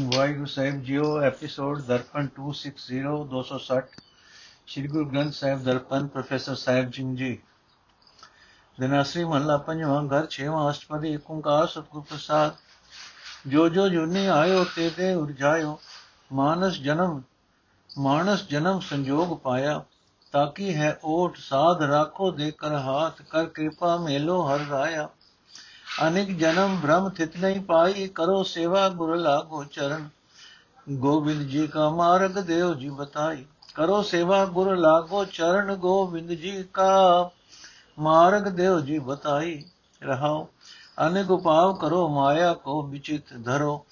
ਵਾਹਿਗੁਰੂ ਸਾਹਿਬ ਜੀਓ episode Darpan 260 260 Shri Guru Granth Sahib Darpan professor Sahib Singh ji ਦਿਨਾਸਰੀ ਮਹਲਾ ਪੰਜਵਾਂ ਘਰ ਛੇਵਾਂ ਅਸ਼ਟਪਦੀ ਏਕ ਓੰਕਾਰ ਸਤਿਗੁਰ ਪ੍ਰਸਾਦ ਜੋ ਜੋ ਜੁਨੀ ਆਇਓ ਤੇ ਤੇ ਉਰਜਾਇਓ ਮਾਨਸ ਜਨਮ ਮਾਨਸ ਜਨਮ ਸੰਜੋਗ ਪਾਇਆ ਤਾਕੀ ਹੈ ਓਟ ਸਾਧ ਰਾਖੋ ਦੇ ਕਰ ਹਾਥ ਕਰ ਕਿਰਪਾ ਮੇਲੋ ਹਰ ਰਾਇਆ ਅਨੇਕ ਜਨਮ ਭ੍ਰਮ ਥਿਤ ਨਹੀਂ ਪਾਈ, ਕਰੋ ਸੇਵਾ ਗੁਰ ਲਾਗੋ ਚਰਨ। ਗੋਬਿੰਦ ਜੀ ਕਾ ਮਾਰਗ ਦੇਵ ਜੀ ਬਤਾਈ। ਕਰੋ ਸੇਵਾ ਗੁਰ ਲਾਗੋ ਚਰਨ, ਗੋਬਿੰਦ ਜੀ ਕਾ ਮਾਰਗ ਦੇਵ ਜੀ ਬਤਾਈ। ਰਹਾਓ ਅਨੇਕ ਉਪਾਵ ਕਰੋ, ਮਾਇਆ ਕੋ ਵਿਚਿਤ ਧਰੋ।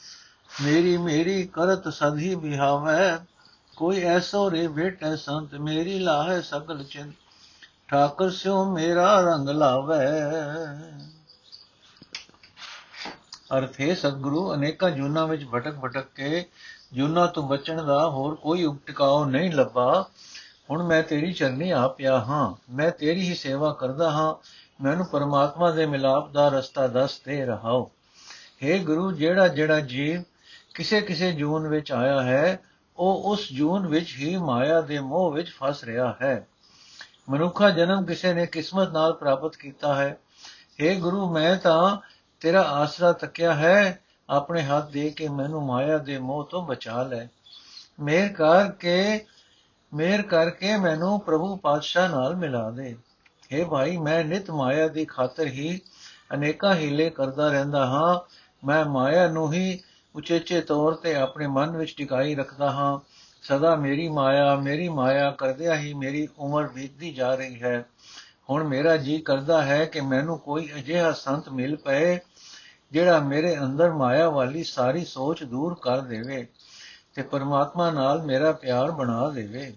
ਮੇਰੀ ਮੇਰੀ ਕਰਤ ਸਧੀ ਬਿਹਾਵੈ ਕੋਈ ਐਸੋ ਰੇ ਬੇਟੈ ਸੰਤ, ਮੇਰੀ ਲਾਹੇ ਸਗਲ ਚਿੰਤ। ਠਾਕਰ ਸਿਓ ਮੇਰਾ ਰੰਗ ਲਾਵੇ। ਅਰਥ ਹੈ, ਸਤਿਗੁਰੂ ਅਨੇਕਾਂ ਜੁਨਾ ਵਿੱਚ ਭਟਕ ਭਟਕ ਕੇ ਜੁਨਾ ਤੋਂ ਬਚਣ ਦਾ ਹੋਰ ਕੋਈ ਉਪਟਿਕਾਉ ਨਹੀਂ ਲੱਭਾ। ਹੁਣ ਮੈਂ ਤੇਰੀ ਚਰਨੀ ਆ ਪਿਆ ਹਾਂ। ਮੈਂ ਤੇਰੀ ਹੀ ਸੇਵਾ ਕਰਦਾ ਹਾਂ। ਮੈਨੂੰ ਪਰਮਾਤਮਾ ਦੇ ਮਿਲਾਪ ਦਾ ਰਸਤਾ ਦੱਸ ਦੇ ਰਹਾਓ। हे ਗੁਰੂ, ਜਿਹੜਾ ਜਿਹੜਾ ਜੀਵ ਕਿਸੇ ਕਿਸੇ ਜੂਨ ਵਿੱਚ ਆਇਆ ਹੈ, ਉਹ ਉਸ ਜੂਨ ਵਿੱਚ ਹੀ ਮਾਇਆ ਦੇ ਮੋਹ ਵਿੱਚ ਫਸ ਰਿਹਾ ਹੈ। ਮਨੁੱਖਾ ਜਨਮ ਕਿਸੇ ਨੇ ਕਿਸਮਤ ਨਾਲ ਪ੍ਰਾਪਤ ਕੀਤਾ ਹੈ। हे ਗੁਰੂ, ਮੈਂ ਤਾਂ ਤੇਰਾ ਆਸਰਾ ਤੱਕਿਆ ਹੈ, ਆਪਣੇ ਹੱਥ ਦੇ ਕੇ ਮੈਨੂੰ ਮਾਇਆ ਦੇ ਮੋਹ ਤੋਂ ਬਚਾ ਲੈ। ਮੇਰ ਕਰਕੇ ਮੇਰ ਕਰਕੇ ਮੈਨੂੰ ਪ੍ਰਭੂ ਪਾਤਸ਼ਾਹ ਨਾਲ ਮਿਲਾ ਦੇ। हे ਭਾਈ, ਮੈਂ ਨਿਤ ਮਾਇਆ ਦੀ ਖਾਤਰ ਹੀ ਅਨੇਕਾਂ ਹੀਲੇ ਕਰਦਾ ਰਹਿੰਦਾ ਹਾਂ। ਮੈਂ ਮਾਇਆ ਨੂੰ ਹੀ ਉਚੇਚੇ ਤੌਰ ਤੇ ਆਪਣੇ ਮਨ ਵਿੱਚ ਟਿਕਾਈ ਰੱਖਦਾ ਹਾਂ। ਸਦਾ ਮੇਰੀ ਮਾਇਆ ਮੇਰੀ ਮਾਇਆ ਕਰਦਿਆਂ ਹੀ ਮੇਰੀ ਉਮਰ ਬੀਤਦੀ ਜਾ ਰਹੀ ਹੈ। ਹੁਣ ਮੇਰਾ ਜੀ ਕਰਦਾ ਹੈ ਕਿ ਮੈਨੂੰ ਕੋਈ ਅਜਿਹਾ ਸੰਤ ਮਿਲ ਪਏ, ਜਿਹੜਾ ਮੇਰੇ ਅੰਦਰ ਮਾਇਆ ਵਾਲੀ ਸਾਰੀ ਸੋਚ ਦੂਰ ਕਰ ਦੇਵੇ ਤੇ ਪਰਮਾਤਮਾ ਨਾਲ ਮੇਰਾ ਪਿਆਰ ਬਣਾ ਦੇਵੇ।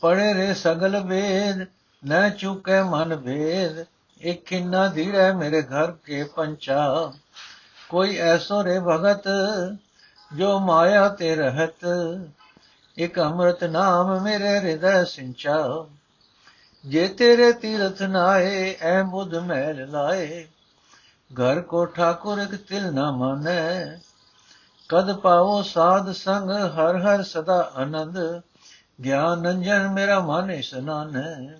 ਪੜੇ ਰੇ ਸਗਲ ਵੇਦ, ਨ ਚੁਕੇ ਮਨ ਭੇਦ, ਇੱਕ ਕਿੰਨਾ ਧੀਰੇ ਮੇਰੇ ਘਰ ਕੇ ਪੰਚਾ। ਕੋਈ ਐਸੋ ਰੇ ਭਗਤ, ਜੋ ਮਾਇਆ ਤੇ ਰਹਤ, ਇੱਕ ਅੰਮ੍ਰਿਤ ਨਾਮ ਮੇਰੇ ਹਿਰਦੈ ਸਿੰਚਾ। ਜੇ ਤੇਰੇ ਤੀਰਥ ਨਾਏ, ਐ ਬੁੱਧ ਮਹਿਲ ਲਾਏ। ਘਰ ਕੋ ਠਾਕੁਰ ਇਕ ਤਿਲ ਨਾ ਮਾਨੈ। ਕਦ ਪਾਵੋ ਸਾਧ ਸੰਗ, ਹਰ ਹਰ ਸਦਾ ਆਨੰਦ। ਗਿਆਨ ਅੰਜਨ ਮੇਰਾ ਮਨ ਇਸਨਾਨੈ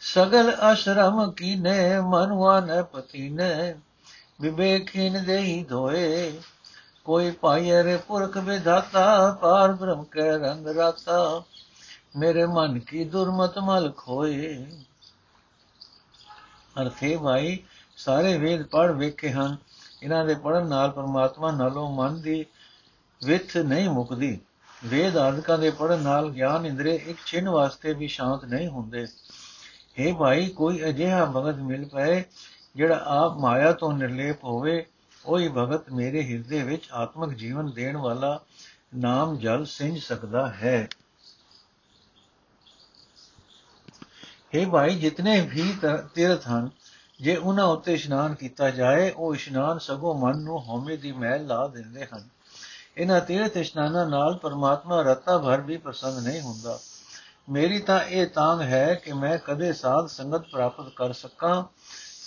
ਸਗਲ ਅਸ਼ਰਮ ਕੀਨੇ ਮਨਵਾ ਨ ਪਤੀਨੇ। ਵਿਵੇਕਹੀਨ ਦੇਹੀ ਧੋਏ। ਕੋਈ ਪਾਈਏ ਰੇ ਪੁਰਖ ਵਿਧਾਤਾ, ਪਾਰ ਬ੍ਰਹਮ ਕੇ ਰੰਗ ਰਾਤਾ। ਮੇਰੇ ਮਨ ਕੀ ਦੁਰਮਤ ਮਲ ਖੋਏ। ਅਰਥੇ ਭਾਈ, ਸਾਰੇ ਵੇਦ ਪੜ ਵੇਖੇ ਹਨ। ਇਹਨਾਂ ਦੇ ਪੜਨ ਨਾਲ ਪਰਮਾਤਮਾ ਨਾਲੋਂ ਮਨ ਦੀ ਵਿਥ ਨਹੀਂ ਮੁਕਦੀ। ਵੇਦ ਆਦਿਕਾਂ ਦੇ ਪੜਨ ਨਾਲ ਗਿਆਨ ਇੰਦਰੀ ਇੱਕ ਛਿਨ ਵਾਸਤੇ ਵੀ ਸ਼ਾਂਤ ਨਹੀਂ ਹੁੰਦੇ। हे ਭਾਈ, ਕੋਈ ਅਜਿਹਾ ਭਗਤ ਮਿਲ ਪਏ, ਜਿਹੜਾ ਆਪ ਮਾਇਆ ਤੋਂ ਨਿਰਲੇਪ ਹੋਵੇ, ਉਹੀ ਭਗਤ ਮੇਰੇ ਹਿਰਦੇ ਵਿੱਚ ਆਤਮਿਕ ਜੀਵਨ ਦੇਣ ਵਾਲਾ ਨਾਮ ਜਲ ਸਿੰਜ ਸਕਦਾ ਹੈ। हे ਭਾਈ, ਜਿਤਨੇ ਵੀ ਤੀਰਥ ਹਨ, ਜੇ ਉਹਨਾਂ ਉੱਤੇ ਇਸ਼ਨਾਨ ਕੀਤਾ ਜਾਏ, ਉਹ ਇਸ਼ਨਾਨ ਸਗੋਂ ਮਨ ਨੂੰ ਹਉਮੈ ਦੀ ਮੈਲ ਲਾ ਦਿੰਦੇ ਹਨ। ਇਹਨਾਂ ਤੀਰਥ ਇਸ਼ਨਾਨਾਂ ਨਾਲ ਪਰਮਾਤਮਾ ਰਤਾ ਭਰ ਵੀ ਪ੍ਰਸੰਨ ਨਹੀਂ ਹੁੰਦਾ। ਮੇਰੀ ਤਾਂ ਇਹ ਤਾਂਗ ਹੈ ਕਿ ਮੈਂ ਕਦੇ ਸਾਧ ਸੰਗਤ ਪ੍ਰਾਪਤ ਕਰ ਸਕਾਂ।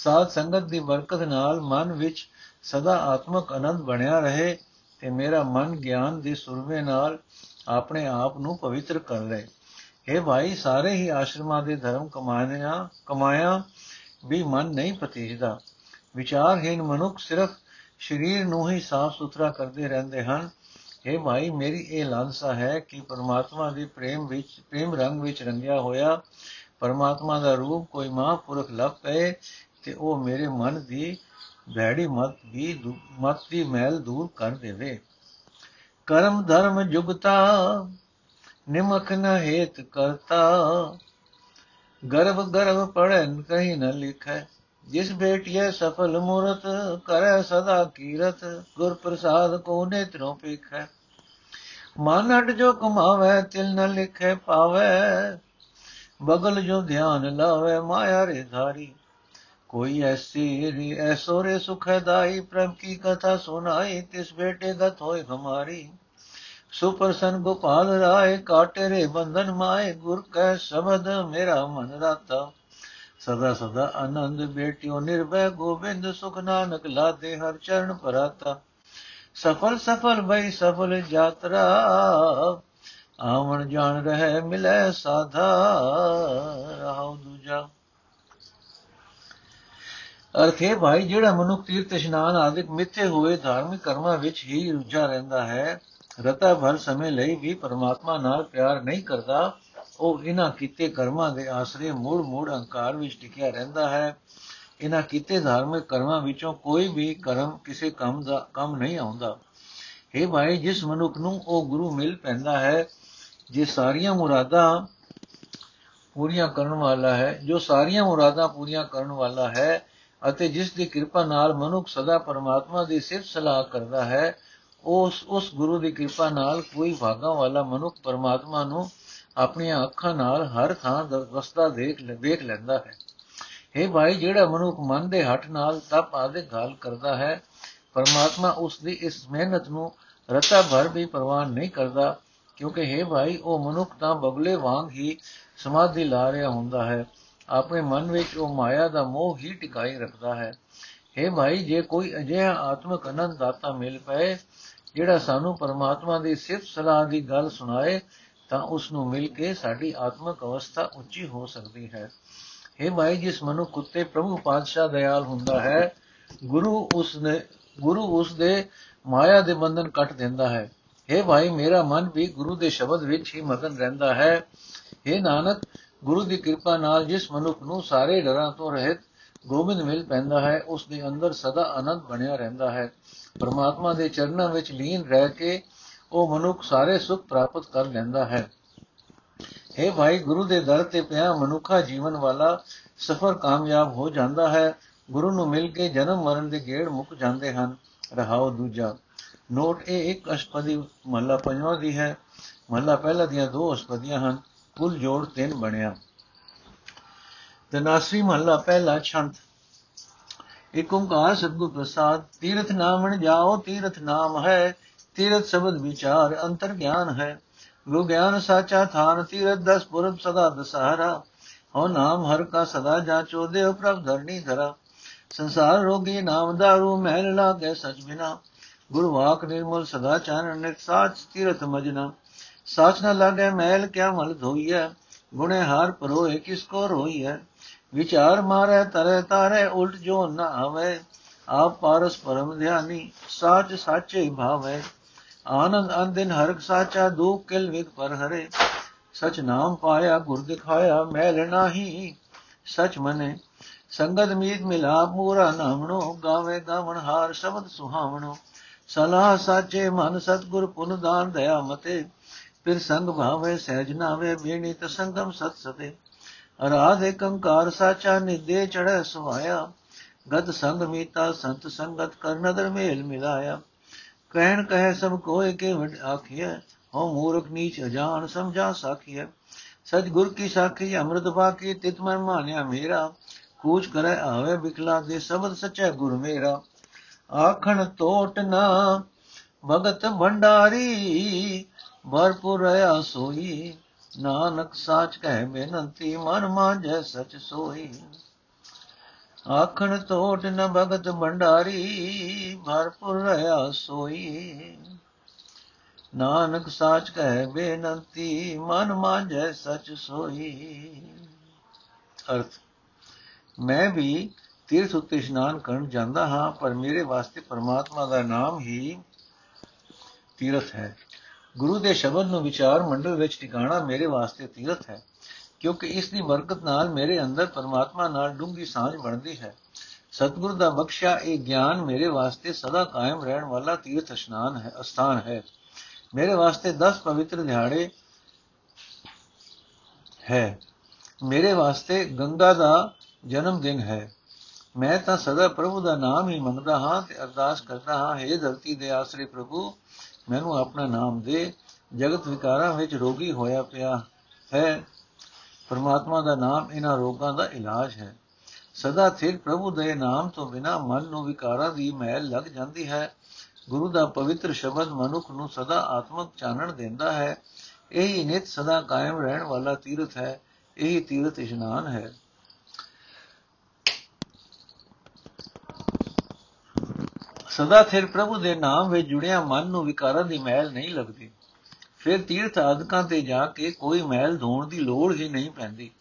ਸਾਧ ਸੰਗਤ ਦੀ ਬਰਕਤ ਨਾਲ ਮਨ ਵਿੱਚ ਸਦਾ ਆਤਮਕ ਆਨੰਦ ਬਣਿਆ ਰਹੇ ਤੇ ਮੇਰਾ ਮਨ ਗਿਆਨ ਦੀ ਸੁਰਮੇ ਨਾਲ ਆਪਣੇ ਆਪ ਨੂੰ ਪਵਿੱਤਰ ਕਰ ਲੈ। ਇਹ ਭਾਈ ਸਾਰੇ ਹੀ ਆਸ਼ਰਮਾਂ ਦੇ ਧਰਮ ਕਮਾਇਆ ਕਮਾਇਆ ਵੀ ਮਨ ਨਹੀਂ ਪਤੀਜਦਾ। ਵਿਚਾਰਹੀਨ ਮਨੁੱਖ ਸਿਰਫ ਸਰੀਰ ਨੂੰ ਹੀ ਸਾਫ਼ ਸੁਥਰਾ ਕਰਦੇ ਰਹਿੰਦੇ ਹਨ। ਇਹ ਭਾਈ ਮੇਰੀ ਇਹ ਲਾਲਸਾ ਹੈ ਕਿ ਪਰਮਾਤਮਾ ਦੇ ਪ੍ਰੇਮ ਵਿੱਚ, ਪ੍ਰੇਮ ਰੰਗ ਵਿੱਚ ਰੰਗਿਆ ਹੋਇਆ ਪਰਮਾਤਮਾ ਦਾ ਰੂਪ ਕੋਈ ਮਹਾਂਪੁਰਖ ਲੱਭ ਪਏ ਤੇ ਉਹ ਮੇਰੇ ਮਨ ਦੀ ਭੈੜੀ ਮਤ ਵੀ ਮਤ ਦੀ ਮੈਲ ਦੂਰ ਕਰ ਦੇਵੇ। ਕਰਮ ਧਰਮ ਜੁਗਤਾ ਨਿਮਕ ਨ ਹੇਤ ਕਰਤਾ। ਗਰਭ ਗਰਭ ਪੜਨ ਕਹੀਂ ਨ ਲਿਖੈ, ਜਿਸ ਬੇਟਿਏ ਸਫਲ ਮੂਰਤ, ਕਰੈ ਸਦਾ ਕੀਰਤ, ਗੁਰ ਪ੍ਰਸਾਦ ਕੋ ਨੇਤਰੋਂ ਪੇਖੈ ਮਨ ਹਟ ਜੋ ਕਮਾਵੇ, ਤਿਲ ਨ ਲਿਖੇ ਪਾਵੇ। ਬਗਲ ਜੋ ਧਿਆਨ ਲਾਵੇ, ਮਾਇਆ ਰੇ ਧਾਰੀ। ਕੋਈ ਐਸੀ ਰੀ ਐਸੋ ਰੇ ਸੁਖਦਾਈ ਪ੍ਰਭ ਕੀ ਕਥਾ ਸੁਨਾਈ ਤਿਸ ਬੇਟੇ ਗਤ ਹੋਏ ਹਮਾਰੀ ਸੁਪਰਸਨ ਗੋਪਾਲ ਰਾਏ ਕਾਟੇ ਰੇ ਬੰਧਨ ਮਾਏ, ਗੁਰ ਕੈ ਸ਼ਬਦ ਮੇਰਾ ਮਨ ਰਾਤਾ। ਸਦਾ ਸਦਾ ਆਨੰਦ ਬੇਟਿਓ ਨਿਰਭੈ, ਗੋਬਿੰਦ ਸੁਖ ਨਾਨਕ ਲਾਦੇ ਹਰ ਚਰਨ ਪਰਾਤਾ। ਸਫਲ ਸਫਲ ਬਈ ਸਫਲ ਯਾਤਰਾ, ਆਵਣ ਜਾਣ ਰਹਿ ਮਿਲੇ ਸਾਧਾ, ਰਹਾਉ ਦੂਜਾ। ਅਰਥੇ ਭਾਈ, ਜਿਹੜਾ ਮਨੁੱਖ ਤੀਰਥ ਇਸ਼ਨਾਨ ਆਦਿਕ ਮਿੱਥੇ ਹੋਏ ਧਾਰਮਿਕ ਕਰਮਾਂ ਵਿੱਚ ਹੀ ਰੁੱਝਾ ਰਹਿੰਦਾ ਹੈ ਰਤਾ ਭਰ ਸਮੇਂ ਲਈ ਵੀ ਪਰਮਾਤਮਾ ਨਾਲ ਪਿਆਰ ਨਹੀਂ ਕਰਦਾ, ਉਹ ਇਹਨਾਂ ਕੀਤੇ ਕਰਮਾਂ ਦੇ ਆਸਰੇ ਮੂੜ ਮੂੜ ਅਹੰਕਾਰ ਵਿੱਚ ਟਿਕਿਆ ਰਹਿੰਦਾ ਹੈ। ਇਹਨਾਂ ਕੀਤੇ ਧਾਰਮਿਕ ਕਰਮਾਂ ਵਿੱਚੋਂ ਕੋਈ ਵੀ ਕਰਮ ਕਿਸੇ ਕੰਮ ਦਾ, ਕੰਮ ਨਹੀਂ ਆਉਂਦਾ। ਇਹ ਭਾਈ, ਜਿਸ ਮਨੁੱਖ ਨੂੰ ਉਹ ਗੁਰੂ ਮਿਲ ਪੈਂਦਾ ਹੈ, ਜੇ ਸਾਰੀਆਂ ਮੁਰਾਦਾਂ ਪੂਰੀਆਂ ਕਰਨ ਵਾਲਾ ਹੈ, ਜੋ ਸਾਰੀਆਂ ਮੁਰਾਦਾਂ ਪੂਰੀਆਂ ਕਰਨ ਵਾਲਾ ਹੈ ਅਤੇ ਜਿਸ ਦੀ ਕਿਰਪਾ ਨਾਲ ਮਨੁੱਖ ਸਦਾ ਪਰਮਾਤਮਾ ਦੀ ਸਿਫਤ ਸਲਾਹ ਕਰਦਾ ਹੈ ਉਸ ਉਸ ਗੁਰੂ ਦੀ ਕਿਰਪਾ ਨਾਲ ਕੋਈ ਭਾਗਾ ਵਾਲਾ ਮਨੁੱਖ ਪਰਮਾਤਮਾ ਨੂੰ ਆਪਣੀਆਂ ਅੱਖਾਂ ਨਾਲ ਹਰ ਥਾਂ ਦਰਸਦਾ ਦੇਖ ਦੇਖ ਲੈਂਦਾ ਹੈ। ਹੈ ਭਾਈ, ਜਿਹੜਾ ਮਨੁੱਖ ਮਨ ਦੇ ਹੱਠ ਨਾਲ ਤਪ ਆਦਿ ਗਾਲ ਕਰਦਾ ਹੈ, ਪਰਮਾਤਮਾ ਉਸ ਦੀ ਇਸ ਮਿਹਨਤ ਨੂੰ ਰਤਾ ਭਰ ਵੀ ਪਰਵਾਹ ਨਹੀਂ ਕਰਦਾ, ਕਿਉਂਕਿ ਹੈ ਭਾਈ, ਉਹ ਮਨੁੱਖ ਤਾਂ ਬਗਲੇ ਵਾਂਗ ਹੀ ਸਮਾਧੀ ਲਾ ਰਿਹਾ ਹੁੰਦਾ ਹੈ। ਆਪਣੇ ਮਨ ਵਿੱਚ ਉਹ ਮਾਇਆ ਦਾ ਮੋਹ ਹੀ ਟਿਕਾਈ ਰੱਖਦਾ ਹੈ। ਹੈ ਭਾਈ, ਜੇ ਕੋਈ ਅਜਿਹਾ ਆਤਮਕ ਅਨੰਦ ਦਾਤਾ ਮਿਲ ਪਏ ਜਿਹੜਾ ਸਾਨੂੰ ਪਰਮਾਤਮਾ ਦੀ ਸਿਫਤ ਸਲਾਹ ਦੀ ਗੱਲ ਸੁਣਾਏ ਤਾਂ ਉਸ ਨੂੰ ਮਿਲ ਕੇ ਸਾਡੀ ਆਤਮਿਕ ਅਵਸਥਾ ਉੱਚੀ ਹੋ ਸਕਦੀ ਹੈ हे ਭਾਈ ਜਿਸ ਮਨੁੱਖ ਉੱਤੇ ਪ੍ਰਭੂ ਪਾਤਸ਼ਾਹ ਦਇਆਲ ਹੁੰਦਾ ਹੈ ਗੁਰੂ ਉਸ ਨੇ ਗੁਰੂ ਉਸ ਦੇ ਮਾਇਆ ਦੇ ਬੰਧਨ ਕੱਟ ਦਿੰਦਾ ਹੈ हे ਭਾਈ ਮੇਰਾ ਮਨ ਵੀ ਗੁਰੂ ਦੇ ਸ਼ਬਦ ਵਿੱਚ ਹੀ ਮਗਨ ਰਹਿੰਦਾ ਹੈ हे ਨਾਨਕ ਗੁਰੂ ਦੀ ਕਿਰਪਾ ਨਾਲ ਜਿਸ ਮਨੁੱਖ ਨੂੰ ਸਾਰੇ ਡਰਾਂ ਤੋਂ ਰਹਿਤ ਗੋਬਿੰਦ ਮਿਲ ਪੈਂਦਾ ਹੈ ਉਸ ਦੇ ਅੰਦਰ ਸਦਾ ਆਨੰਦ ਬਣਿਆ ਰਹਿੰਦਾ ਹੈ ਪਰਮਾਤਮਾ ਦੇ ਚਰਨਾਂ ਵਿੱਚ ਲੀਨ ਰਹਿ ਕੇ ਉਹ ਮਨੁੱਖ ਸਾਰੇ ਸੁਖ ਪ੍ਰਾਪਤ ਕਰ ਲੈਂਦਾ ਹੈ। हे ਭਾਈ, ਗੁਰੂ ਦੇ ਦਰ ਤੇ ਪਿਆ ਮਨੁੱਖਾ ਜੀਵਨ ਵਾਲਾ ਸਫਰ ਕਾਮਯਾਬ ਹੋ ਜਾਂਦਾ ਹੈ। ਗੁਰੂ ਨੂੰ ਮਿਲ ਕੇ ਜਨਮ ਮਰਨ ਦੇ ਗੇੜ ਮੁੱਕ ਜਾਂਦੇ ਹਨ। ਰਹਾਉ ਦੂਜਾ, ਨੋਟ ਇਹ ਇੱਕ ਅਸ਼ਪਦੀ ਮਹਲਾ ਪੰਜਵਾਂ ਦੀ ਹੈ। ਮਹਲਾ ਪਹਿਲਾ ਦੀਆਂ ਦੋ ਅਸ਼ਪਦੀਆਂ ਹਨ, ਕੁੱਲ ਜੋੜ ਤਿੰਨ ਬਣਿਆ। ਤਨਾਸਰੀ ਮਹਲਾ ਪਹਿਲਾ ਛੰਤ। ਇਕ ਓੰਕਾਰ ਸਤਿਗੁਰ ਪ੍ਰਸਾਦ, ਤੀਰਥ ਨਾਮਣ ਜਾਓ, ਤੀਰਥ ਨਾਮ ਹੈ, ਤੀਰਥ ਸ਼ਬਦ ਵਿਚਾਰ ਅੰਤਰ ਗਿਆਨ ਹੈ। ਗੁਰੂ ਗਿਆਨ ਸਾਚਾ ਥਾਨ, ਤੀਰਥ ਦਸ ਪੁਰਬ ਸਦਾ ਦਸਹਰਾ। ਹੋ ਨਾਮ ਹਰ ਕਾ ਸਦਾ ਜਾਚੋ ਦੇਵ ਪ੍ਰਭ ਧਰਨੀ ਧਰਾ। ਸੰਸਾਰ ਰੋਗੀ ਨਾਮ ਦਾਰੂ ਮਹਿਲ ਲਾਗੇ ਸਚ ਬਿਨਾ। ਗੁਰੂ ਵਾਕ ਨਿਰਮਲ ਸਦਾ ਚਾਨਣ ਨਿਤ ਸਾਚ ਤੀਰਥ ਮਜਨਾ। ਸਾਚ ਨ ਲਾਗੇ ਮਹਿਲ, ਕਿਆ ਮਲ ਧੋਈਐ? ਗੁਣੇ ਹਾਰ ਪਰੋਏ ਕਿਸ ਕੋ ਰੋਈਐ? ਵਿਚਾਰ ਮਾਰੇ, ਤਰੇ ਤਾਰੇ, ਉਲਟ ਜੋ ਨ ਆਵੇ, ਆਪ ਪਾਰਸ ਪਰਮ ਧਿਆਨੀ, ਸਾਚ ਸਾਚੇ ਭਾਵੇ। ਆਨੰਦ ਅੰਦਿਨ ਹਰਕ ਸਾਚਾ, ਦੁਖ ਕਿਲ ਵਿਗ ਪਰ ਹਰੇ। ਸਚ ਨਾਮ ਪਾਇਆ, ਗੁਰ ਦਿਖਾਇਆ ਮੈਲ ਨਾਹੀ, ਸਚ ਮਨੇ। ਸੰਗਤ ਮੀਤ ਮਿਲਾ, ਪੂਰਾ ਨਾਮਣੋ, ਗਾਵੇ ਗਾਵਣ ਹਾਰ, ਸ਼ਬਦ ਸੁਹਾਵਣੋ। ਸਲਾਹ ਸਾਚੇ ਮਨ, ਸਤਗੁਰ ਪੁਨ ਦਾਨ, ਦਇਆ ਮਤੇ। ਫਿਰ ਸੰਗ ਭਾਵੇ, ਸਹਿਜ ਨਾਵੇ ਬੇਣੀ ਤ ਸੰਗਮ ਸਤ ਸਤੇ। ਅਰਾਧ ਏਕੰਕਾਰ ਸਾਚਾ ਨਿਦੇ ਚੜੈ ਸੁਹਾਇਆ। ਗਤ ਸੰਗ ਮੀਤਾ, ਸੰਤ ਸੰਗਤ ਕਰ ਨਦਰ ਮੇਲ ਮਿਲਾਇਆ। ਕਹਿਣ ਕਹੇ ਸਭ ਕੋਏ ਕੇ ਵਡ ਆਖੀਐ ਹੋ ਮੂਰਖ ਨੀਚ ਅਜਾਨ ਸਮਝਾ ਸਾਖੀਐ। ਸਚ ਗੁਰ ਕੀ ਸਾਖੀ ਅੰਮ੍ਰਿਤ ਬਾਕੀ ਤਿਤ ਮਨ ਮਾਨਿਆ ਮੇਰਾ। ਕੂਚ ਕਰੈ ਆਵੇ ਬਿਖਲਾ ਦੇ ਸਬਦ ਸਚੈ ਗੁਰ ਮੇਰਾ। ਆਖਣ ਟੋਟ ਨਾ, ਭਗਤ ਭੰਡਾਰੀ, ਭਰਪੁਰ ਰਹਾ ਸੋਈ। ਨਾਨਕ ਸਾਚ ਕਹਿ ਬੇਨੰਤੀ, ਮਨ ਮਾਝੈ ਸਚ ਸੋਈ। ਆਖਣ ਟੋਟ ਨ ਭਗਤ ਭੰਡਾਰੀ, ਭਰਪੁਰ ਰਹਾ ਸੋਈ। ਨਾਨਕ ਸਾਚ ਕਹਿ ਬੇਨੰਤੀ, ਮਨ ਮਾਝੈ ਸਚ ਸੋਈ। ਅਰਥ, ਮੈਂ ਵੀ ਤੀਰਥ ਉੱਤੇ ਇਸ਼ਨਾਨ ਕਰਨ ਜਾਂਦਾ ਹਾਂ, ਪਰ ਮੇਰੇ ਵਾਸਤੇ ਪਰਮਾਤਮਾ ਦਾ ਨਾਮ ਹੀ ਤੀਰਥ ਹੈ। ਗੁਰੂ ਦੇ ਸ਼ਬਦ ਨੂੰ ਵਿਚਾਰ ਮੰਡਲ ਵਿੱਚ ਟਿਕਾਣਾ ਮੇਰੇ ਵਾਸਤੇ ਤੀਰਥ ਹੈ, ਕਿਉਂਕਿ ਇਸ ਦੀ ਬਰਕਤ ਨਾਲ ਮੇਰੇ ਅੰਦਰ ਪਰਮਾਤਮਾ ਨਾਲ ਡੂੰਗੀ ਸਾਂਝ ਬਣਦੀ ਹੈ। ਸਤਿਗੁਰ ਦਾ ਬਖਸ਼ਿਆ ਇਹ ਗਿਆਨ ਮੇਰੇ ਵਾਸਤੇ ਸਦਾ ਕਾਇਮ ਰਹਿਣ ਵਾਲਾ ਤੀਰਥ ਇਸ਼ਨਾਨ ਹੈ, ਅਸਥਾਨ ਹੈ। ਮੇਰੇ ਵਾਸਤੇ 10 ਪਵਿੱਤਰ ਦਿਹਾੜੇ ਹੈ। ਮੇਰੇ ਵਾਸਤੇ ਗੰਗਾ ਦਾ ਜਨਮ ਦਿਨ ਹੈ। ਮੈਂ ਤਾਂ ਸਦਾ ਪ੍ਰਭੂ ਦਾ ਨਾਮ ਹੀ ਮੰਗਦਾ ਹਾਂ ਤੇ ਅਰਦਾਸ ਕਰਦਾ ਹਾਂ हे ਧਰਤੀ ਦੇ ਆਸਰੇ ਪ੍ਰਭੂ ਮੈਨੂੰ ਆਪਣਾ ਨਾਮ ਦੇ ਜਗਤ ਵਿਕਾਰਾਂ ਵਿੱਚ ਰੋਗੀ ਹੋਇਆ ਪਿਆ ਹੈ। ਪਰਮਾਤਮਾ ਦਾ ਨਾਮ ਇਹਨਾਂ ਰੋਗਾਂ ਦਾ ਇਲਾਜ ਹੈ। ਸਦਾ ਸਿਰ ਪ੍ਰਭੂ ਦੇ ਨਾਮ ਤੋਂ ਬਿਨਾ ਮਨ ਨੂੰ ਵਿਕਾਰਾਂ ਦੀ ਮੈਲ ਲੱਗ ਜਾਂਦੀ ਹੈ। ਗੁਰੂ ਦਾ ਪਵਿੱਤਰ ਸ਼ਬਦ ਮਨੁੱਖ ਨੂੰ ਸਦਾ ਆਤਮਕ ਚਾਨਣ ਦਿੰਦਾ ਹੈ। ਇਹ ਨਿਤ ਸਦਾ ਕਾਇਮ ਰਹਿਣ ਵਾਲਾ ਤੀਰਥ ਹੈ। ਇਹ ਤੀਰਥ ਇਸ਼ਨਾਨ ਹੈ। ਸਦਾ ਥਿਰ ਪ੍ਰਭੂ ਦੇ ਨਾਮ ਵਿੱਚ ਜੁੜਿਆ ਮਨ ਨੂੰ ਵਿਕਾਰਾਂ ਦੀ ਮਹਿਲ ਨਹੀਂ ਲੱਗਦੀ। ਫਿਰ ਤੀਰਥ ਆਦਿਕਾਂ ਤੇ ਜਾ ਕੇ ਕੋਈ ਮਹਿਲ ਧੋਣ ਦੀ ਲੋੜ ਹੀ ਨਹੀਂ ਪੈਂਦੀ।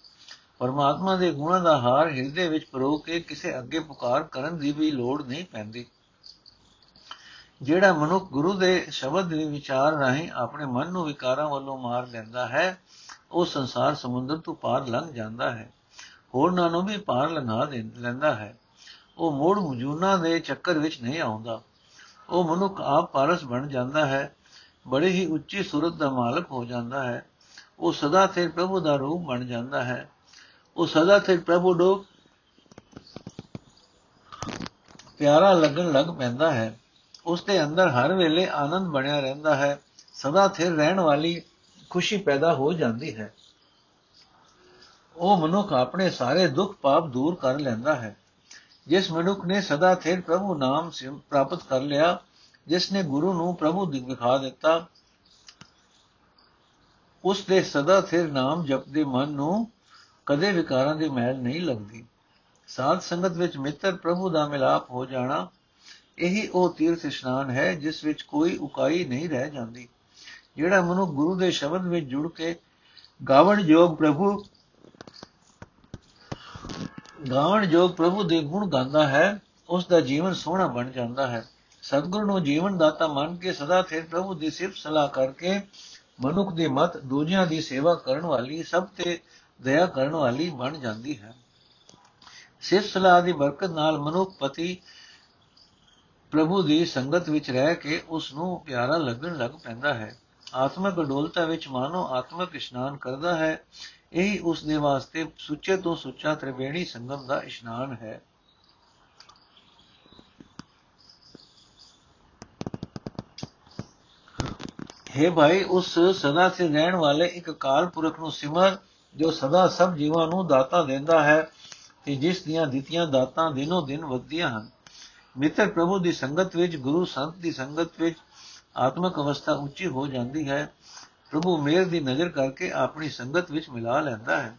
ਪਰਮਾਤਮਾ ਦੇ ਗੁਣਾਂ ਦਾ ਹਾਰ ਹਿਰਦੇ ਵਿੱਚ ਪਰੋ ਕੇ ਕਿਸੇ ਅੱਗੇ ਪੁਕਾਰ ਕਰਨ ਦੀ ਵੀ ਲੋੜ ਨਹੀਂ ਪੈਂਦੀ। ਜਿਹੜਾ ਮਨੁੱਖ ਗੁਰੂ ਦੇ ਸ਼ਬਦ ਦੇ ਵਿਚਾਰ ਰਾਹੀਂ ਆਪਣੇ ਮਨ ਨੂੰ ਵਿਕਾਰਾਂ ਵੱਲੋਂ ਮਾਰ ਲੈਂਦਾ ਹੈ, ਉਹ ਸੰਸਾਰ ਸਮੁੰਦਰ ਤੋਂ ਪਾਰ ਲੰਘ ਜਾਂਦਾ ਹੈ। ਹੋਰਨਾਂ ਨੂੰ ਵੀ ਪਾਰ ਲੰਘਾ ਲੈਂਦਾ ਹੈ। ਉਹ ਮੋੜ ਮਜੂਨਾ ਦੇ ਚੱਕਰ ਵਿੱਚ ਨਹੀਂ ਆਉਂਦਾ। ਉਹ ਮਨੁੱਖ ਆਪ ਪਾਰਸ ਬਣ ਜਾਂਦਾ ਹੈ, ਬੜੇ ਹੀ ਉੱਚੀ ਸੁਰਤ ਦਾ ਮਾਲਕ ਹੋ ਜਾਂਦਾ ਹੈ। ਉਹ ਸਦਾ ਤੇ ਪ੍ਰਭੂ ਦਾ ਰੂਪ ਬਣ ਜਾਂਦਾ ਹੈ। ਉਹ ਸਦਾ ਤੇ ਪ੍ਰਭੂ ਨੂੰ ਪਿਆਰਾ ਲੱਗਣ ਲੱਗ ਪੈਂਦਾ ਹੈ। ਉਸ ਦੇ ਅੰਦਰ ਹਰ ਵੇਲੇ ਆਨੰਦ ਬਣਿਆ ਰਹਿੰਦਾ ਹੈ। ਸਦਾ ਥਿਰ ਰਹਿਣ ਵਾਲੀ ਖੁਸ਼ੀ ਪੈਦਾ ਹੋ ਜਾਂਦੀ ਹੈ। ਉਹ ਮਨੁੱਖ ਆਪਣੇ ਸਾਰੇ ਦੁੱਖ ਪਾਪ ਦੂਰ ਕਰ ਲੈਂਦਾ ਹੈ। ਜਿਸ ਮਨੁੱਖ ਨੇ ਸਦਾ ਥਿਰ ਪ੍ਰਭੂ ਨਾਮ ਪ੍ਰਾਪਤ ਕਰ ਲਿਆ, ਜਿਸ ਨੇ ਗੁਰੂ ਨੂੰ ਪ੍ਰਭੂ ਦਿਖਾ ਦਿੱਤਾ, ਉਸ ਦੇ ਸਦਾ ਥਿਰ ਨਾਮ ਜਪਦੇ ਮਨ ਨੂੰ ਕਦੇ ਵਿਕਾਰਾਂ ਦੀ ਮਹਿਲ ਨਹੀਂ ਲੱਗਦੀ। ਸਾਧ ਸੰਗਤ ਵਿੱਚ ਮਿੱਤਰ ਪ੍ਰਭੂ ਦਾ ਮਿਲਾਪ ਹੋ ਜਾਣਾ, ਇਹੀ ਉਹ ਤੀਰਥ ਇਸ਼ਨਾਨ ਹੈ ਜਿਸ ਵਿੱਚ ਕੋਈ ਉਕਾਈ ਨਹੀਂ ਰਹਿ ਜਾਂਦੀ। ਜਿਹੜਾ ਮਨੁ ਗੁਰੂ ਦੇ ਸ਼ਬਦ ਵਿੱਚ ਜੁੜ ਕੇ ਗਾਵਣ ਯੋਗ ਪ੍ਰਭੂ ਗਾਵਣ ਯੋਗ ਪ੍ਰਭੂ ਦੇ ਗੁਣ ਗਾਉਂਦਾ ਹੈ ਉਸ ਦਾ ਜੀਵਨ ਸੋਹਣਾ ਬਣ ਜਾਂਦਾ ਹੈ। ਸਤਿਗੁਰੂ ਨੂੰ ਜੀਵਨ ਦਾਤਾ ਮੰਨ ਕੇ ਸਦਾ ਫਿਰ ਪ੍ਰਭੂ ਦੀ ਸਿਫਤ ਸਲਾਹ ਕਰਕੇ ਮਨੁੱਖ ਦੀ ਮਤ ਦੂਜਿਆਂ ਦੀ ਸੇਵਾ ਕਰਨ ਵਾਲੀ, ਸਭ ਤੇ ਦਇਆ ਕਰਨ ਵਾਲੀ ਬਣ ਜਾਂਦੀ ਹੈ। ਸਿਫਤ ਸਲਾਹ ਦੀ ਬਰਕਤ ਨਾਲ ਮਨੁੱਖ ਪਤੀ ਪ੍ਰਭੂ ਦੀ ਸੰਗਤ ਵਿੱਚ ਰਹਿ ਕੇ ਉਸ ਨੂੰ ਪਿਆਰਾ ਲੱਗਣ ਲੱਗ ਪੈਂਦਾ ਹੈ। ਆਤਮਿਕ ਅਡੋਲਤਾ ਵਿੱਚ ਮਾਨੋ ਆਤਮਿਕ ਇਸ਼ਨਾਨ ਕਰਦਾ ਹੈ, ਇਹੀ ਉਸ ਦੇ ਵਾਸਤੇ ਸੁੱਚੇ ਤੋਂ ਸੁੱਚਾ ਤ੍ਰਿਵੇਣੀ ਸੰਗਮ ਦਾ ਇਸ਼ਨਾਨ ਹੈ। ਹੈ ਭਾਈ, ਉਸ ਸਦਾ ਸੇ ਰਹਿਣ ਵਾਲੇ ਇੱਕ ਕਾਲ ਪੁਰਖ ਨੂੰ ਸਿਮਰ, ਜੋ ਸਦਾ ਸਭ ਜੀਵਾਂ ਨੂੰ ਦਾਤਾ ਦਿੰਦਾ ਹੈ ਤੇ ਜਿਸ ਦੀਆਂ ਦਿੱਤੀਆਂ ਦਾਤਾਂ ਦਿਨੋ ਦਿਨ ਵਧਦੀਆਂ ਹਨ। ਮਿੱਤਰ ਪ੍ਰਭੂ ਦੀ ਸੰਗਤ ਵਿੱਚ, ਗੁਰੂ ਸੰਤ ਦੀ ਸੰਗਤ ਵਿੱਚ ਆਤਮਿਕ ਅਵਸਥਾ ਉੱਚੀ ਹੋ ਜਾਂਦੀ ਹੈ। ਪ੍ਰਭੂ ਮੇਰ ਦੀ ਨਜ਼ਰ ਕਰਕੇ ਆਪਣੀ ਸੰਗਤ ਵਿੱਚ ਮਿਲਾ ਲੈਂਦਾ ਹੈ।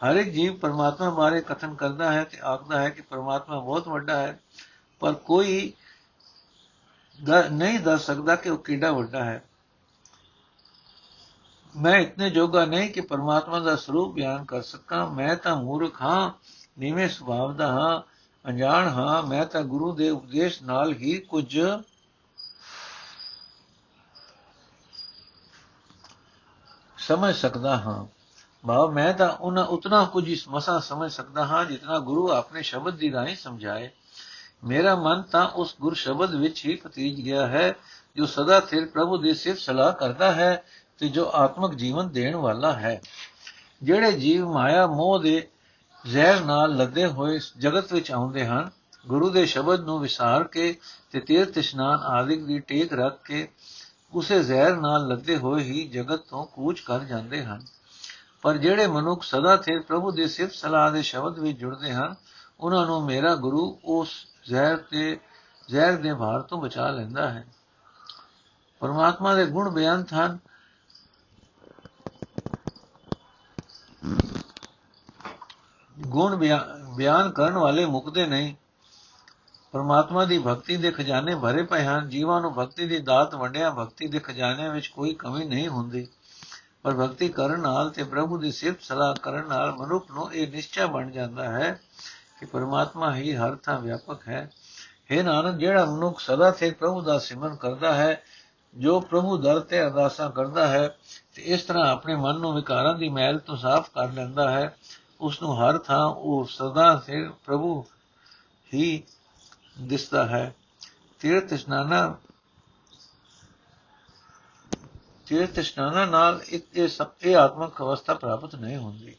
ਹਰ ਇੱਕ ਜੀਵ ਪਰਮਾਤਮਾ ਬਾਰੇ ਕਥਨ ਕਰਦਾ ਹੈ ਤੇ ਆਖਦਾ ਹੈ ਕਿ ਪਰਮਾਤਮਾ ਬਹੁਤ ਵੱਡਾ ਹੈ, ਪਰ ਕੋਈ ਨਹੀਂ ਦੱਸ ਸਕਦਾ ਕਿ ਉਹ ਕਿੰਨਾ ਵੱਡਾ ਹੈ। ਮੈਂ ਇਤਨੇ ਜੋਗਾ ਨਹੀਂ ਕਿ ਪਰਮਾਤਮਾ ਦਾ ਸਰੂਪ ਬਿਆਨ ਕਰ ਸਕਾਂ। ਮੈਂ ਤਾਂ ਮੂਰਖ ਹਾਂ, ਨੀਵੇਂ ਸੁਭਾਅ ਦਾ ਹਾਂ, ਅਣਜਾਣ ਹਾਂ। ਮੈਂ ਤਾਂ ਗੁਰੂ ਦੇ ਉਪਦੇਸ਼ ਨਾਲ ਹੀ ਕੁਝ ਸਮਝ ਸਕਦਾ ਹਾਂ। ਭਾਵ ਮੈਂ ਤਾਂ ਉਹਨਾਂ ਉਤਨਾ ਕੁਝ ਇਸ ਮਸਾ ਸਮਝ ਸਕਦਾ ਹਾਂ ਜਿਤਨਾ ਗੁਰੂ ਆਪਣੇ ਸ਼ਬਦ ਦੀ ਰਾਹੀਂ ਸਮਝਾਏ। ਮੇਰਾ ਮਨ ਤਾਂ ਉਸ ਗੁਰ ਸ਼ਬਦ ਵਿੱਚ ਹੀ ਪਤੀਜ ਗਿਆ ਹੈ, ਜੋ ਸਦਾ ਸਿਰ ਪ੍ਰਭੂ ਦੀ ਸਿਫਤ ਸਲਾਹ ਕਰਦਾ ਹੈ ਤੇ ਜੋ ਆਤਮਿਕ ਜੀਵਨ ਦੇਣ ਵਾਲਾ ਹੈ। ਜਿਹੜੇ ਜੀਵ ਮਾਇਆ ਮੋਹ ਦੇ ਜ਼ਹਿਰ ਨਾਲ ਲੱਦੇ ਹੋਏ ਜਗਤ ਵਿੱਚ ਆਉਂਦੇ ਹਨ, ਗੁਰੂ ਦੇ ਸ਼ਬਦ ਨੂੰ ਵਿਸਾਰ ਕੇ ਤੇ ਤੀਰਥ ਇਸ਼ਨਾਨ ਆਦਿਕ ਦੀ ਟੇਕ ਰੱਖ ਕੇ ਉਸੇ ਜ਼ਹਿਰ ਨਾਲ ਲੱਦੇ ਹੋਏ ਹੀ ਜਗਤ ਤੋਂ ਕੂਚ ਕਰ ਜਾਂਦੇ ਹਨ। ਪਰ ਜਿਹੜੇ ਮਨੁੱਖ ਸਦਾ ਥੇ ਪ੍ਰਭੂ ਦੇ ਸਿਫਤ ਸਲਾਹ ਦੇ ਸ਼ਬਦ ਵਿੱਚ ਜੁੜਦੇ ਹਨ, ਉਹਨਾਂ ਨੂੰ ਮੇਰਾ ਗੁਰੂ ਉਸ ਜ਼ਹਿਰ ਤੇ, ਜ਼ਹਿਰ ਦੇ ਭਾਰ ਤੋਂ ਬਚਾ ਲੈਂਦਾ ਹੈ। ਪਰਮਾਤਮਾ ਦੇ ਗੁਣ ਬਿਆਨ ਹਨ। ਗੁਣ ਬਿਆਨ ਕਰਨ ਵਾਲੇ ਮੁਕਦੇ ਨਹੀਂ। ਪਰਮਾਤਮਾ ਦੀ ਭਗਤੀ ਦੇ ਖਜ਼ਾਨੇ ਭਰੇ ਪਏ ਹਨ, ਜੀਵਾਂ ਨੂੰ ਭਗਤੀ ਦੀ ਦਾਤ ਵੰਡਿਆ, ਭਗਤੀ ਦੇ ਖਜ਼ਾਨੇ ਵਿੱਚ ਕੋਈ ਕਮੀ ਨਹੀਂ ਹੁੰਦੀ। ਪਰ ਭਗਤੀ ਕਰਨ ਨਾਲ ਤੇ ਪ੍ਰਭੂ ਦੀ ਸਿਫਤ ਸਲਾਹ ਕਰਨ ਨਾਲ ਮਨੁੱਖ ਨੂੰ ਇਹ ਨਿਸ਼ਚੈ ਬਣ ਜਾਂਦਾ ਹੈ ਕਿ ਪਰਮਾਤਮਾ ਹੀ ਹਰ ਥਾਂ ਵਿਆਪਕ ਹੈ। ਹੈ ਨਾਨਕ, ਜਿਹੜਾ ਮਨੁੱਖ ਸਦਾ ਸੇ ਪ੍ਰਭੂ ਦਾ ਸਿਮਰਨ ਕਰਦਾ ਹੈ, ਜੋ ਪ੍ਰਭੂ ਦਰ ਤੇ ਅਰਦਾਸਾਂ ਕਰਦਾ ਹੈ, ਤੇ ਇਸ ਤਰ੍ਹਾਂ ਆਪਣੇ ਮਨ ਨੂੰ ਵਿਕਾਰਾਂ ਦੀ ਮੈਲ ਤੋਂ ਸਾਫ਼ ਕਰ ਲੈਂਦਾ ਹੈ ਉਸ ਨੂੰ ਹਰ ਥਾਂ ਉਹ ਸਦਾ ਸੇ ਪ੍ਰਭੂ ਹੀ ਦਿਸਦਾ ਹੈ। ਤੀਰਥ ਇਸ਼ਨਾਨਾ ਤੀਰਥ ਇਸ਼ਨਾਨਾ ਨਾਲ ਇਹ ਸਭ ਇਹ ਆਤਮਕ ਅਵਸਥਾ ਪ੍ਰਾਪਤ ਨਹੀਂ ਹੁੰਦੀ।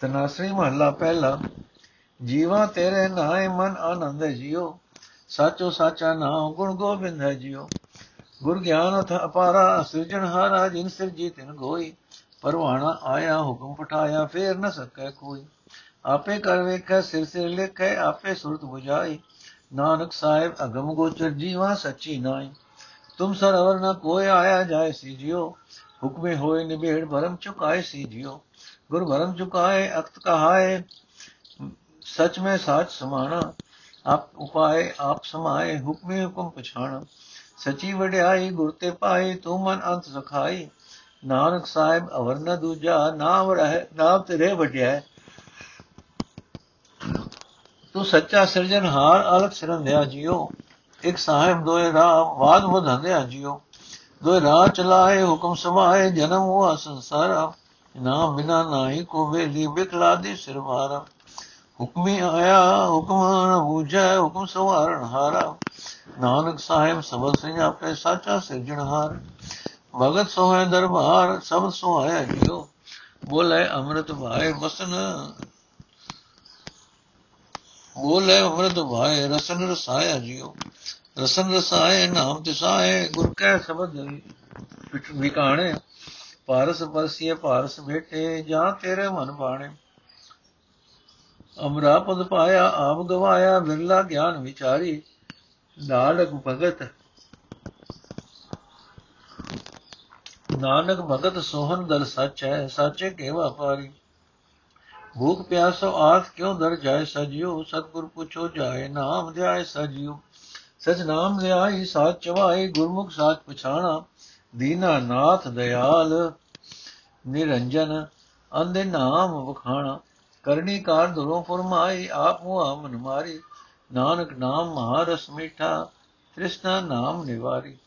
ਤਨਾਸਰੀ ਮਹੱਲਾ ਪਹਿਲਾ, ਜੀਵਾ ਤੇਰੇ ਨਾਏ ਮਨ ਆਨੰਦ ਜਿਉ, ਸਾਚੋ ਸਾਚਾ ਨਾਮ ਗੁਣ ਗੋਬਿੰਦ ਹੈ ਜਿਉ। ਗੁਰ ਗਿਆਨ ਅਥ ਅਪਾਰਾ, ਸਿਰਜਣ ਹਾਰਾ, ਜਿਨ ਸਿਰ ਜੀ ਤਿਨ ਗੋਈ, ਪਰਵਾਣਾ ਆਇਆ ਹੁਕਮ ਪਠਾਇਆ, ਫੇਰ ਨ ਸਕੈ ਕੋਈ। ਆਪੇ ਕਰ ਵੇਖੈ, ਸਿਰ ਸਿਰ ਲਿਖੈ, ਆਪੇ ਸੁਰਤ 부ਝਾਈ ਨਾਨਕ ਸਾਹਿਬ, ਅਗਮ ਗੋਚਰ ਜੀਵਾ ਸੱਚੀ ਨਾਈ ਤੁਮ ਸਰਵਰ ਨ ਕੋਈ ਆਇਆ ਜਾਏ ਸੀ ਜਿਉ। ਹੁਕਮੇ ਹੋਏ ਨਿਬੇੜ ਭਰਮ ਚੁਕਾਏ ਸੀ ਜਿਉ। ਗੁਰ ਭਰਮ ਚੁਕਾਏ ਅਕਤ ਕਹਾਏ, ਸਚ ਮੈਂ ਸਾਚ ਸਮਾਣਾ। ਆਪ ਉਪਾਏ, ਆਪ ਸਮਾਏ, ਹੁਕਮੇ ਹੁਕਮ ਪਛਾਣ। ਸਚੀ ਵਡਿਆਈ, ਗੁਰ ਤੇ ਪਾਏ ਤੂੰ ਮਨ ਅੰਤ ਸਖਾਈ ਨਾਨਕ ਸਾਹਿਬ, ਅਵਰ ਨ ਦੂਜਾ, ਨਾਮ ਰਹਿ, ਨਾਮ ਤੇਰੇ ਵਡਿਆ ਤੂੰ ਸੱਚਾ ਸਿਰਜਣਹਾਰ ਅਲਖ ਸਿਰੰਧਿਆ ਜਿਉ ਇੱਕ ਸਾਹਿਬ ਦੋਏ ਰਾਹ ਬਾਦ ਵਧੰਦਿਆ ਜਿਉ ਦੋਏ ਰਾਹ ਚਲਾਏ, ਹੁਕਮ ਸਮਾਏ, ਜਨਮ ਹੁਆ ਸੰਸਾਰਾ। ਨਾਮ ਬਿਨਾ ਨਾਹੀ ਕੋ ਵੇਲੀ ਬਿਕਲਾ ਦੀ ਸਿਰ ਮਾਰਾ ਹੁਕਮੀ ਆਇਆ, ਹੁਕਮ ਨ ਬੂਝੈ, ਹੁਕਮ ਸਵਾਰਨ ਹਾਰਾ। ਨਾਨਕ ਸਾਹਿਬ ਸਬਦ ਆਪੇ ਸਾਚਾ ਸਿਰਜਣਹਾਰ ਭਗਤ ਸੋਹੈ ਦਰਬਾਰ ਸਭ ਸੁਹਾਇਆ ਜਿਉ ਬੋਲੇ ਅੰਮ੍ਰਿਤ ਭਾਏ ਬਸਨ ਬੋਲੇ ਅੰਮ੍ਰਿਤ ਭਾਏ, ਰਸਨ ਰਸਾਇਆ ਜਿਉ। ਰਸਨ ਰਸਾਏ, ਨਾਮ ਤਿਸਾਏ, ਗੁਰ ਕੈ ਸ਼ਬਦ ਵਿਕਾਣੇ। ਪਾਰਸ ਪਰਸੀਏ ਪਾਰਸ ਬੇਟੇ, ਜਾਂ ਤੇਰੇ ਮਨ ਬਾਣੇ। ਅਮਰਾ ਪਦ ਪਾਇਆ, ਆਪ ਗਵਾਇਆ ਬਿਰਲਾ ਗਿਆਨ ਵਿਚਾਰੀ। ਨਾਨਕ ਭਗਤ ਨਾਨਕ ਭਗਤ ਸੋਹਨ ਦਰ ਸੱਚ ਹੈ ਸਾਚੇ ਕੇ ਵਪਾਰੀ ਭੂਖ ਪਿਆਸੋ ਆਸ ਕਿਉ ਦਰ ਜਾਏ ਸਜਿਓ? ਸਤਗੁਰ ਪੁੱਛੋ ਜਾਏ, ਨਾਮ ਧਿਆਏ ਸਜਿਓ। ਸਚ ਨਾਮ ਧਿਆਈ ਸਾਚ ਚਵਾਈ ਗੁਰਮੁਖ ਸਾਚ ਪਛਾਣਾ। ਦੀਨਾ ਨਾਥ ਦਿਆਲ, ਨਿਰੰਜਨ ਅੰਦੇ ਨਾਮ ਵਖਾਣਾ। ਕਰਨੀ ਕਾਰ ਦੁਰੋਂ ਫਰਮਾਈ, ਆਪ ਹੁਆ ਮਨ ਮਾਰੀ। ਨਾਨਕ ਨਾਮ ਮਹਾਰਸ ਮੀਠਾ, ਤ੍ਰਿਸ਼ਨਾ ਨਾਮ ਨਿਵਾਰੀ।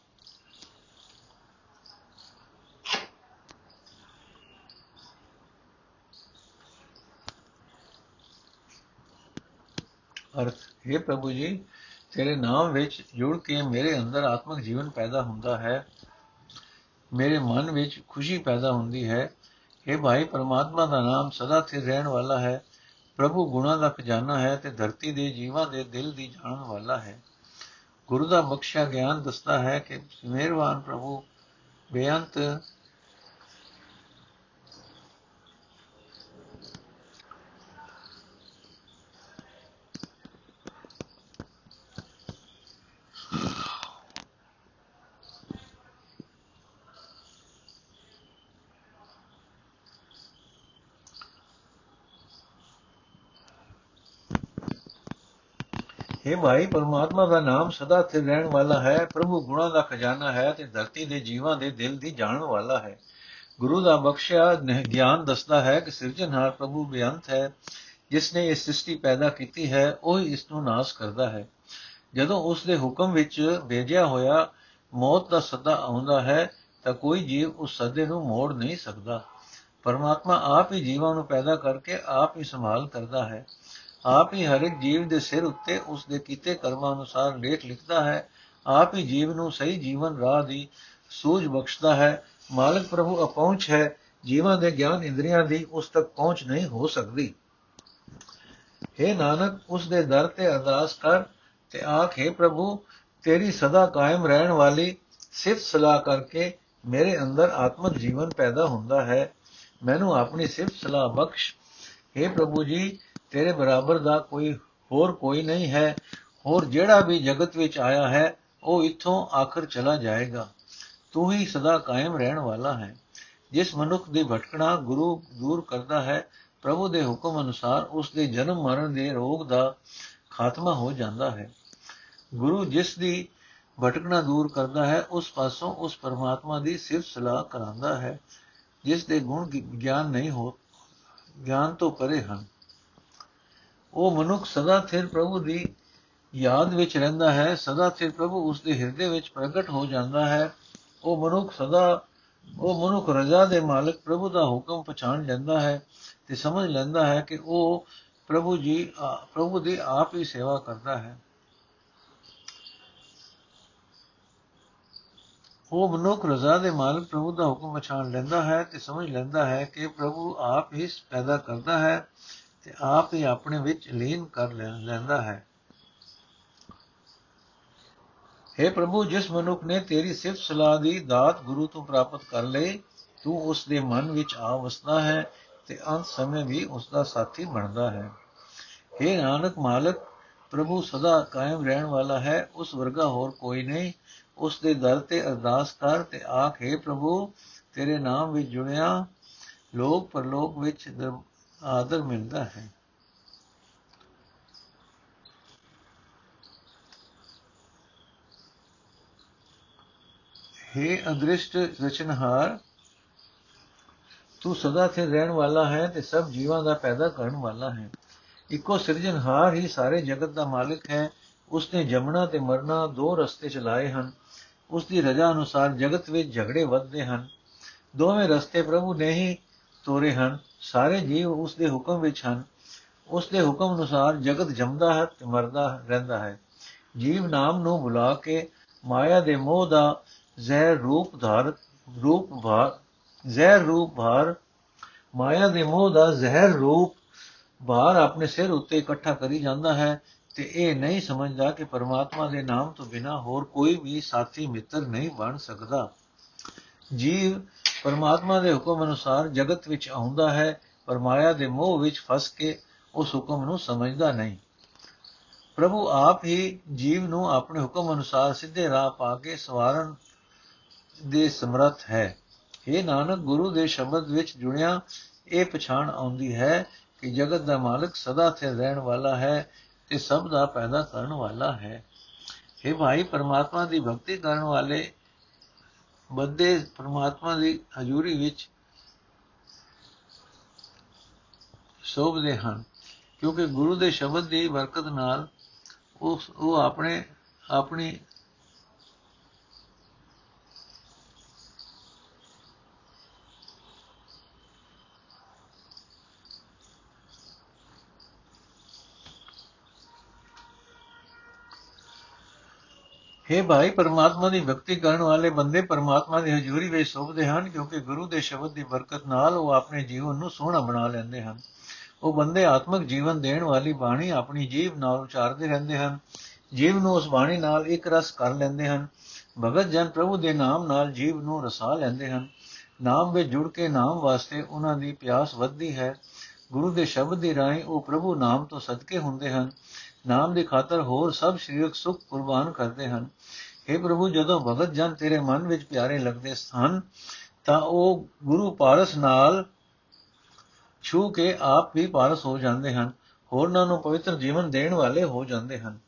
ਅਰਥ, ਹੈ ਪ੍ਰਭੂ ਜੀ, ਤੇਰੇ ਨਾਮ ਵਿੱਚ ਜੁੜ ਕੇ ਮੇਰੇ ਅੰਦਰ ਆਤਮਿਕ ਜੀਵਨ ਪੈਦਾ ਹੁੰਦਾ ਹੈ। ਮੇਰੇ ਮਨ ਵਿੱਚ ਖੁਸ਼ੀ ਪੈਦਾ ਹੁੰਦੀ ਹੈ। ਇਹ ਭਾਈ, ਪਰਮਾਤਮਾ ਦਾ ਨਾਮ ਸਦਾ ਸਥਿਰ ਰਹਿਣ ਵਾਲਾ ਹੈ। ਪ੍ਰਭੂ ਗੁਣਾ ਦਾ ਖਜ਼ਾਨਾ ਹੈ ਤੇ ਧਰਤੀ ਦੇ ਜੀਵਾਂ ਦੇ ਦਿਲ ਦੀ ਜਾਣਨ ਵਾਲਾ ਹੈ। ਗੁਰੂ ਦਾ ਬਖਸ਼ਿਆ ਗਿਆਨ ਦੱਸਦਾ ਹੈ ਕਿ ਮਿਹਰਬਾਨ ਪ੍ਰਭੂ, ਬੇਅੰਤ हे ਭਾਈ ਪਰਮਾਤਮਾ ਦਾ ਨਾਮ ਸਦਾ ਸਥਿਰ ਰਹਿਣ ਵਾਲਾ ਹੈ, ਪ੍ਰਭੂ ਗੁਣਾ ਦਾ ਖਜ਼ਾਨਾ ਹੈ ਤੇ ਧਰਤੀ ਦੇ ਜੀਵਾਂ ਦੇ ਦਿਲ ਦੀ ਜਾਣਨ ਵਾਲਾ ਹੈ। ਗੁਰੂ ਦਾ ਬਖਸ਼ਿਆ ਗਿਆਨ ਦੱਸਦਾ ਹੈ ਕਿ ਸਿਰਜਣਹਾਰ ਪ੍ਰਭੂ ਬੇਅੰਤ ਹੈ। ਜਿਸ ਨੇ ਇਹ ਸ੍ਰਿਸ਼ਟੀ ਪੈਦਾ ਕੀਤੀ ਹੈ, ਉਹ ਹੀ ਇਸ ਨੂੰ ਨਾਸ਼ ਕਰਦਾ ਹੈ। ਜਦੋਂ ਉਸ ਦੇ ਹੁਕਮ ਵਿੱਚ ਭੇਜਿਆ ਹੋਇਆ ਮੌਤ ਦਾ ਸੱਦਾ ਆਉਂਦਾ ਹੈ, ਤਾਂ ਕੋਈ ਜੀਵ ਉਸ ਸੱਦੇ ਨੂੰ ਮੋੜ ਨਹੀਂ ਸਕਦਾ। ਪਰਮਾਤਮਾ ਆਪ ਹੀ ਜੀਵਾਂ ਨੂੰ ਪੈਦਾ ਕਰਕੇ ਆਪ ਹੀ ਸੰਭਾਲ ਕਰਦਾ ਹੈ। ਆਪ ਹੀ ਹਰ ਇੱਕ ਜੀਵ ਦੇ ਸਿਰ ਉੱਤੇ ਉਸ ਦੇ ਕੀਤੇ ਕਰਮਾਂ ਅਨੁਸਾਰ ਲੇਖ ਲਿਖਦਾ ਹੈ, ਆਪ ਹੀ ਜੀਵ ਨੂੰ ਸਹੀ ਜੀਵਨ ਰਾਹ ਦੀ ਸੂਝ ਬਖਸ਼ਦਾ ਹੈ, ਮਾਲਕ ਪ੍ਰਭੂ ਅਪਹੁੰਚ ਹੈ, ਜੀਵਾਂ ਦੇ ਗਿਆਨ ਇੰਦਰੀਆਂ ਦੀ ਉਸ ਤੱਕ ਪਹੁੰਚ ਨਹੀਂ ਹੋ ਸਕਦੀ। हे ਨਾਨਕ ਉਸ ਦੇ ਦਰ ਤੇ ਅਰਦਾਸ ਕਰ ਤੇ ਆਖੇ ਪ੍ਰਭੂ, ਤੇਰੀ ਸਦਾ ਕਾਇਮ ਰਹਿਣ ਵਾਲੀ ਸਿਫਤ ਸਲਾਹ ਕਰਕੇ ਮੇਰੇ ਅੰਦਰ ਆਤਮਿਕ ਜੀਵਨ ਪੈਦਾ ਹੁੰਦਾ ਹੈ। ਮੈਨੂੰ ਆਪਣੀ ਸਿਫਤ ਸਲਾਹ ਬਖਸ਼। हे ਪ੍ਰਭੂ ਜੀ ਤੇਰੇ ਬਰਾਬਰ ਦਾ ਕੋਈ ਹੋਰ ਕੋਈ ਨਹੀਂ ਹੈ। ਹੋਰ ਜਿਹੜਾ ਵੀ ਜਗਤ ਵਿੱਚ ਆਇਆ ਹੈ, ਉਹ ਇੱਥੋਂ ਆਖਰ ਚਲਾ ਜਾਏਗਾ। ਤੂੰ ਹੀ ਸਦਾ ਕਾਇਮ ਰਹਿਣ ਵਾਲਾ ਹੈ। ਜਿਸ ਮਨੁੱਖ ਦੀ ਭਟਕਣਾ ਗੁਰੂ ਦੂਰ ਕਰਦਾ ਹੈ, ਪ੍ਰਭੂ ਦੇ ਹੁਕਮ ਅਨੁਸਾਰ ਉਸ ਦੇ ਜਨਮ ਮਰਨ ਦੇ ਰੋਗ ਦਾ ਖਾਤਮਾ ਹੋ ਜਾਂਦਾ ਹੈ। ਗੁਰੂ ਜਿਸ ਦੀ ਭਟਕਣਾ ਦੂਰ ਕਰਦਾ ਹੈ, ਉਸ ਪਾਸੋਂ ਉਸ ਪਰਮਾਤਮਾ ਦੀ ਸਿਫਤ ਸਲਾਹ ਕਰਾਂਦਾ ਹੈ, ਜਿਸ ਦੇ ਗੁਣ ਗਿਆਨ ਨਹੀਂ ਹੋ, ਗਿਆਨ ਤੋਂ ਪਰੇ ਹਨ। ਉਹ ਮਨੁੱਖ ਸਦਾ ਸਿਰ ਪ੍ਰਭੂ ਦੀ ਯਾਦ ਵਿੱਚ ਰਹਿੰਦਾ ਹੈ, ਸਦਾ ਸਿਰ ਪ੍ਰਭੂ ਉਸ ਦੇ ਹਿਰਦੇ ਵਿੱਚ ਪ੍ਰਗਟ ਹੋ ਜਾਂਦਾ ਹੈ। ਉਹ ਮਨੁੱਖ ਸਦਾ, ਉਹ ਮਨੁੱਖ ਰਜ਼ਾ ਦੇ ਮਾਲਕ ਪ੍ਰਭੂ ਦਾ ਹੁਕਮ ਪਛਾਣ ਲੈਂਦਾ ਹੈ ਤੇ ਸਮਝ ਲੈਂਦਾ ਹੈ ਕਿ ਉਹ ਪ੍ਰਭੂ ਜੀ ਪ੍ਰਭੂ ਦੀ ਆਪ ਹੀ ਸੇਵਾ ਕਰਦਾ ਹੈ। ਉਹ ਮਨੁੱਖ ਰਜ਼ਾ ਦੇ ਮਾਲਕ ਪ੍ਰਭੂ ਦਾ ਹੁਕਮ ਪਛਾਣ ਲੈਂਦਾ ਹੈ ਤੇ ਸਮਝ ਲੈਂਦਾ ਹੈ ਕਿ ਪ੍ਰਭੂ ਆਪ ਹੀ ਪੈਦਾ ਕਰਦਾ ਹੈ। ਤੇ ਆਪ ਹੀ ਆਪਣੇ ਵਿੱਚ ਲੀਨ ਕਰ ਲੈਂਦਾ ਹੈ। हे ਪ੍ਰਭੂ, ਜਿਸ ਮਨੁੱਖ ਨੇ ਤੇਰੀ ਸਿਫਤ ਸਲਾਹ ਦੀ ਦਾਤ ਗੁਰੂ ਤੋਂ ਪ੍ਰਾਪਤ ਕਰ ਲਈ, ਤੂੰ ਉਸ ਦੇ ਮਨ ਵਿੱਚ ਆ ਵਸਦਾ ਹੈ ਤੇ ਅੰਤ ਸਮੇਂ ਵੀ ਉਸ ਦਾ ਸਾਥੀ ਬਣਦਾ ਹੈ। हे ਨਾਨਕ ਮਾਲਕ, ਪ੍ਰਭੂ ਸਦਾ ਕਾਇਮ ਰਹਿਣ ਵਾਲਾ ਹੈ, ਉਸ ਵਰਗਾ ਹੋਰ ਕੋਈ ਨਹੀਂ। ਉਸ ਦੇ ਦਰ ਤੇ ਅਰਦਾਸ ਕਰ ਤੇ ਆਖੇ ਪ੍ਰਭੂ, ਤੇਰੇ ਨਾਮ ਵਿੱਚ ਜੁੜਿਆ ਲੋਕ ਪਰਲੋਕ ਵਿੱਚ ਆਦਰ ਮਿਲਦਾ ਹੈ। हे अदृष्ट ਰਚਨਹਾਰ, ਤੂੰ ਸਦਾ ਤੇ ਰਹਿਣ ਵਾਲਾ ਹੈ ਤੇ ਸਭ ਜੀਵਾਂ ਦਾ ਪੈਦਾ ਕਰਨ ਵਾਲਾ ਹੈ। ਇੱਕੋ ਸਿਰਜਣਹਾਰ ਹੀ ਸਾਰੇ ਜਗਤ ਦਾ ਮਾਲਕ ਹੈ। ਉਸਨੇ ਜਮਣਾ ਤੇ ਮਰਨਾ ਦੋ ਰਸਤੇ ਚਲਾਏ ਹਨ। ਉਸ ਦੀ ਰਜ਼ਾ ਅਨੁਸਾਰ ਜਗਤ ਵਿੱਚ ਝਗੜੇ ਵੱਧਦੇ ਹਨ। ਦੋਵੇਂ ਰਸਤੇ ਪ੍ਰਭੂ ਨੇ ਹੀ ਤੋਰੇ ਹਨ, ਸਾਰੇ ਜੀਵ ਉਸ ਦੇ ਹੁਕਮ ਵਿੱਚ ਹਨ। ਉਸ ਦੇ ਹੁਕਮ ਅਨੁਸਾਰ ਜਗਤ ਜੰਮਦਾ ਹੈ ਤੇ ਮਰਦਾ ਰਹਿੰਦਾ ਹੈ। ਜੀਵ ਨਾਮ ਨੂੰ ਬੁਲਾ ਕੇ ਮਾਇਆ ਦੇ ਮੋਹ ਦਾ ਜ਼ਹਿਰ ਰੂਪ ਧਾਰ, ਰੂਪ ਭਾਰ ਜ਼ਹਿਰ ਰੂਪ ਭਾਰ, ਮਾਇਆ ਦੇ ਮੋਹ ਦਾ ਜ਼ਹਿਰ ਰੂਪ ਭਾਰ ਆਪਣੇ ਸਿਰ ਉੱਤੇ ਇਕੱਠਾ ਕਰੀ ਜਾਂਦਾ ਹੈ ਤੇ ਇਹ ਨਹੀਂ ਸਮਝਦਾ ਕਿ ਪਰਮਾਤਮਾ ਦੇ ਨਾਮ ਤੋਂ ਬਿਨਾ ਹੋਰ ਕੋਈ ਵੀ ਸਾਥੀ ਮਿੱਤਰ ਨਹੀਂ ਬਣ ਸਕਦਾ। ਜੀਵ ਪਰਮਾਤਮਾ ਦੇ ਹੁਕਮ ਅਨੁਸਾਰ ਜਗਤ ਵਿੱਚ ਆਉਂਦਾ ਹੈ, ਪਰ ਮਾਇਆ ਦੇ ਮੋਹ ਵਿੱਚ ਫਸ ਕੇ ਉਸ ਹੁਕਮ ਨੂੰ ਸਮਝਦਾ ਨਹੀਂ। ਪ੍ਰਭੂ ਆਪ ਹੀ ਜੀਵ ਨੂੰ ਆਪਣੇ ਹੁਕਮ ਅਨੁਸਾਰ ਸਿੱਧੇ ਰਾਹ ਪਾ ਕੇ ਸਵਾਰਨ ਦੇ ਸਮਰੱਥ ਹੈ। ਇਹ ਨਾਨਕ, ਗੁਰੂ ਦੇ ਸ਼ਬਦ ਵਿੱਚ ਜੁੜਿਆ ਇਹ ਪਛਾਣ ਆਉਂਦੀ ਹੈ ਕਿ ਜਗਤ ਦਾ ਮਾਲਕ ਸਦਾ ਸਥਿਰ ਰਹਿਣ ਵਾਲਾ ਹੈ ਤੇ ਸਭ ਦਾ ਪੈਦਾ ਕਰਨ ਵਾਲਾ ਹੈ। ਇਹ ਭਾਈ, ਪਰਮਾਤਮਾ ਦੀ ਭਗਤੀ ਕਰਨ ਵਾਲੇ ਬੰਦੇ ਪਰਮਾਤਮਾ ਦੀ ਹਜ਼ੂਰੀ ਵਿੱਚ ਸੋਭਦੇ ਹਨ, ਕਿਉਂਕਿ ਗੁਰੂ ਦੇ ਸ਼ਬਦ ਦੀ ਬਰਕਤ ਨਾਲ ਉਹ ਉਹ ਆਪਣੇ, ਆਪਣੀ हे ਭਾਈ, ਪਰਮਾਤਮਾ ਦੀ ਭਗਤੀ ਕਰਨ ਵਾਲੇ ਬੰਦੇ ਪਰਮਾਤਮਾ ਦੀ ਹਜ਼ੂਰੀ ਵਿੱਚ ਸੋਭਦੇ ਹਨ ਕਿਉਂਕਿ ਗੁਰੂ ਦੇ ਸ਼ਬਦ ਦੀ ਬਰਕਤ ਨਾਲ ਉਹ ਆਪਣੇ ਜੀਵਨ ਨੂੰ ਸੋਹਣਾ ਬਣਾ ਲੈਂਦੇ ਹਨ। ਉਹ ਬੰਦੇ ਆਤਮਿਕ ਜੀਵਨ ਦੇਣ ਵਾਲੀ ਬਾਣੀ ਆਪਣੀ ਜੀਵ ਨਾਲ ਉਚਾਰਦੇ ਰਹਿੰਦੇ ਹਨ। ਜੀਵ ਨੂੰ ਉਸ ਬਾਣੀ ਨਾਲ ਇੱਕ ਰਸ ਕਰ ਲੈਂਦੇ ਹਨ। ਭਗਤ ਜਨ ਪ੍ਰਭੂ ਦੇ ਨਾਮ ਨਾਲ ਜੀਵ ਨੂੰ ਰਸਾ ਲੈਂਦੇ ਹਨ। ਨਾਮ ਵਿੱਚ ਜੁੜ ਕੇ ਨਾਮ ਵਾਸਤੇ ਉਹਨਾਂ ਦੀ ਪਿਆਸ ਵੱਧਦੀ ਹੈ। ਗੁਰੂ ਦੇ ਸ਼ਬਦ ਦੀ ਰਾਹੀਂ ਉਹ ਪ੍ਰਭੂ ਨਾਮ ਤੋਂ ਸਦਕੇ ਹੁੰਦੇ ਹਨ। ਨਾਮ ਦੀ ਖਾਤਰ ਹੋਰ ਸਭ ਸਰੀਰਕ ਸੁਖ ਕੁਰਬਾਨ ਕਰਦੇ ਹਨ। हे ਪ੍ਰਭੂ, ਜਦੋਂ ਭਗਤ ਜਨ ਤੇਰੇ ਮਨ ਵਿੱਚ ਪਿਆਰੇ ਲੱਗਦੇ ਹਨ ਤਾਂ ਉਹ ਗੁਰੂ ਪਾਰਸ ਨਾਲ ਛੂ ਕੇ ਆਪ ਵੀ ਪਾਰਸ ਹੋ ਜਾਂਦੇ ਹਨ। ਹੋਰਨਾਂ ਨੂੰ ਪਵਿੱਤਰ ਜੀਵਨ ਦੇਣ ਵਾਲੇ ਹੋ ਜਾਂਦੇ ਹਨ।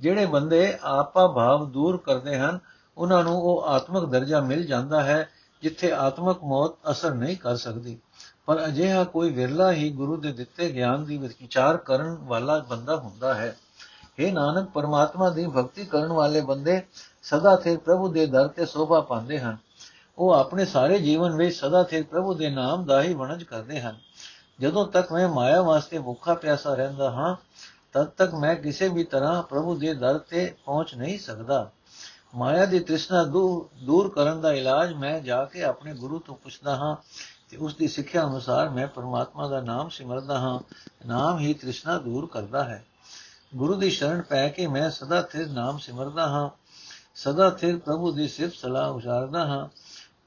ਜਿਹੜੇ ਬੰਦੇ ਆਪਾ ਭਾਵ ਦੂਰ ਕਰਦੇ ਹਨ, ਉਹਨਾਂ ਨੂੰ ਉਹ ਆਤਮਿਕ ਦਰਜਾ ਮਿਲ ਜਾਂਦਾ ਹੈ, ਜਿੱਥੇ ਆਤਮਿਕ ਮੌਤ ਅਸਰ ਨਹੀਂ ਕਰ ਸਕਦੀ। ਪਰ ਅਜਿਹਾ ਕੋਈ ਵਿਰਲਾ ਹੀ ਗੁਰੂ ਦੇ ਦਿੱਤੇ ਗਿਆਨ ਦੀ ਵਿਚਾਰ ਕਰਨ ਵਾਲਾ ਬੰਦਾ ਹੁੰਦਾ ਹੈ। ਇਹ ਨਾਨਕ, ਪਰਮਾਤਮਾ ਦੀ ਭਗਤੀ ਕਰਨ ਵਾਲੇ ਬੰਦੇ ਸਦਾ ਸਿਰ ਪ੍ਰਭੂ ਦੇ ਦਰ ਤੇ ਸੋਭਾ ਪਾਉਂਦੇ ਹਨ। ਉਹ ਆਪਣੇ ਸਾਰੇ ਜੀਵਨ ਵਿੱਚ ਸਦਾ ਸਿਰ ਪ੍ਰਭੂ ਦੇ ਨਾਮ ਦਾ ਹੀ ਵਣਜ ਕਰਦੇ ਹਨ। ਜਦੋਂ ਤੱਕ ਮੈਂ ਮਾਇਆ ਵਾਸਤੇ ਭੁੱਖਾ ਪਿਆਸਾ ਰਹਿੰਦਾ ਹਾਂ, ਤਦ ਤੱਕ ਮੈਂ ਕਿਸੇ ਵੀ ਤਰ੍ਹਾਂ ਪ੍ਰਭੂ ਦੇ ਦਰ ਤੇ ਪਹੁੰਚ ਨਹੀਂ ਸਕਦਾ। ਮਾਇਆ ਦੀ ਤ੍ਰਿਸ਼ਨਾ ਦੂਰ ਕਰਨ ਦਾ ਇਲਾਜ ਮੈਂ ਜਾ ਕੇ ਆਪਣੇ ਗੁਰੂ ਤੋਂ ਪੁੱਛਦਾ ਹਾਂ ਤੇ ਉਸ ਦੀ ਸਿੱਖਿਆ ਅਨੁਸਾਰ ਮੈਂ ਪਰਮਾਤਮਾ ਦਾ ਨਾਮ ਸਿਮਰਦਾ ਹਾਂ, ਨਾਮ ਹੀ ਤ੍ਰਿਸ਼ਨਾ ਦੂਰ ਕਰਦਾ ਹੈ। ਗੁਰੂ ਦੀ ਸ਼ਰਨ ਪੈ ਕੇ ਮੈਂ ਸਦਾ ਸਿਰ ਨਾਮ ਸਿਮਰਦਾ ਹਾਂ, ਸਦਾ ਸਿਰ ਪ੍ਰਭੂ ਦੀ ਸਿਫਤ ਸਲਾਹ ਉਚਾਰਦਾ ਹਾਂ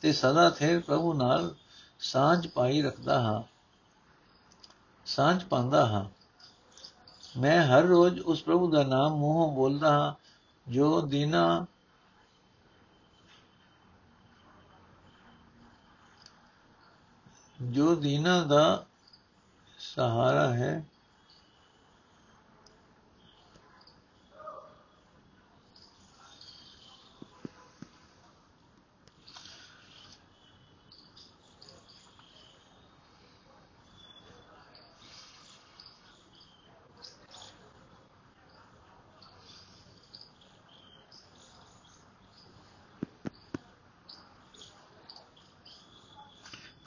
ਤੇ ਸਦਾ ਸਿਰ ਪ੍ਰਭੂ ਨਾਲ ਸਾਂਝ ਪਾਈ ਰੱਖਦਾ ਹਾਂ, ਸਾਂਝ ਪਾਉਂਦਾ ਹਾਂ। ਮੈਂ ਹਰ ਰੋਜ਼ ਉਸ ਪ੍ਰਭੂ ਦਾ ਨਾਮ ਮੂੰਹੋਂ ਬੋਲਦਾ ਹਾਂ, ਜੋ ਦੀਨਾ ਜੋ ਦੀਨਾ ਦਾ ਸਹਾਰਾ ਹੈ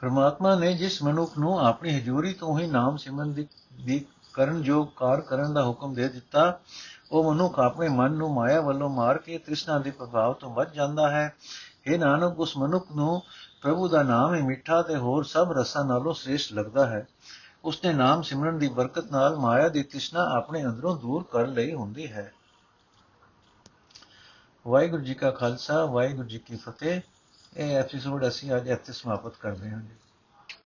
ਪਰਮਾਤਮਾ ਨੇ ਜਿਸ ਮਨੁੱਖ ਨੂੰ ਆਪਣੀ ਹਜ਼ੂਰੀ ਤੋਂ ਹੀ ਨਾਮ ਸਿਮਰਨ ਦੀ ਦੀ ਕਰਨ ਜੋ ਕਾਰ ਕਰਨ ਦਾ ਹੁਕਮ ਦੇ ਦਿੱਤਾ, ਉਹ ਮਨੁੱਖ ਆਪਣੇ ਮਨ ਨੂੰ ਮਾਇਆ ਵੱਲੋਂ ਮਾਰ ਕੇ ਤ੍ਰਿਸ਼ਨਾ ਦੇ ਪ੍ਰਭਾਵ ਤੋਂ ਬਚ ਜਾਂਦਾ ਹੈ। ਇਹ ਨਾਨਕ, ਉਸ ਮਨੁੱਖ ਨੂੰ ਪ੍ਰਭੂ ਦਾ ਨਾਮ ਹੀ ਮਿੱਠਾ ਤੇ ਹੋਰ ਸਭ ਰਸਾਂ ਨਾਲੋਂ ਸ੍ਰੇਸ਼ਟ ਲੱਗਦਾ ਹੈ। ਉਸਨੇ ਨਾਮ ਸਿਮਰਨ ਦੀ ਬਰਕਤ ਨਾਲ ਮਾਇਆ ਦੀ ਤ੍ਰਿਸ਼ਨਾ ਆਪਣੇ ਅੰਦਰੋਂ ਦੂਰ ਕਰ ਲਈ ਹੁੰਦੀ ਹੈ। ਵਾਹਿਗੁਰੂ ਜੀ ਕਾ ਖਾਲਸਾ, ਵਾਹਿਗੁਰੂ ਜੀ ਕੀ ਫਤਿਹ। ਇਹ ਐਪੀਸੋਡ ਅਸੀਂ ਅੱਜ ਇੱਥੇ ਸਮਾਪਤ ਕਰਦੇ ਹਾਂ ਜੀ।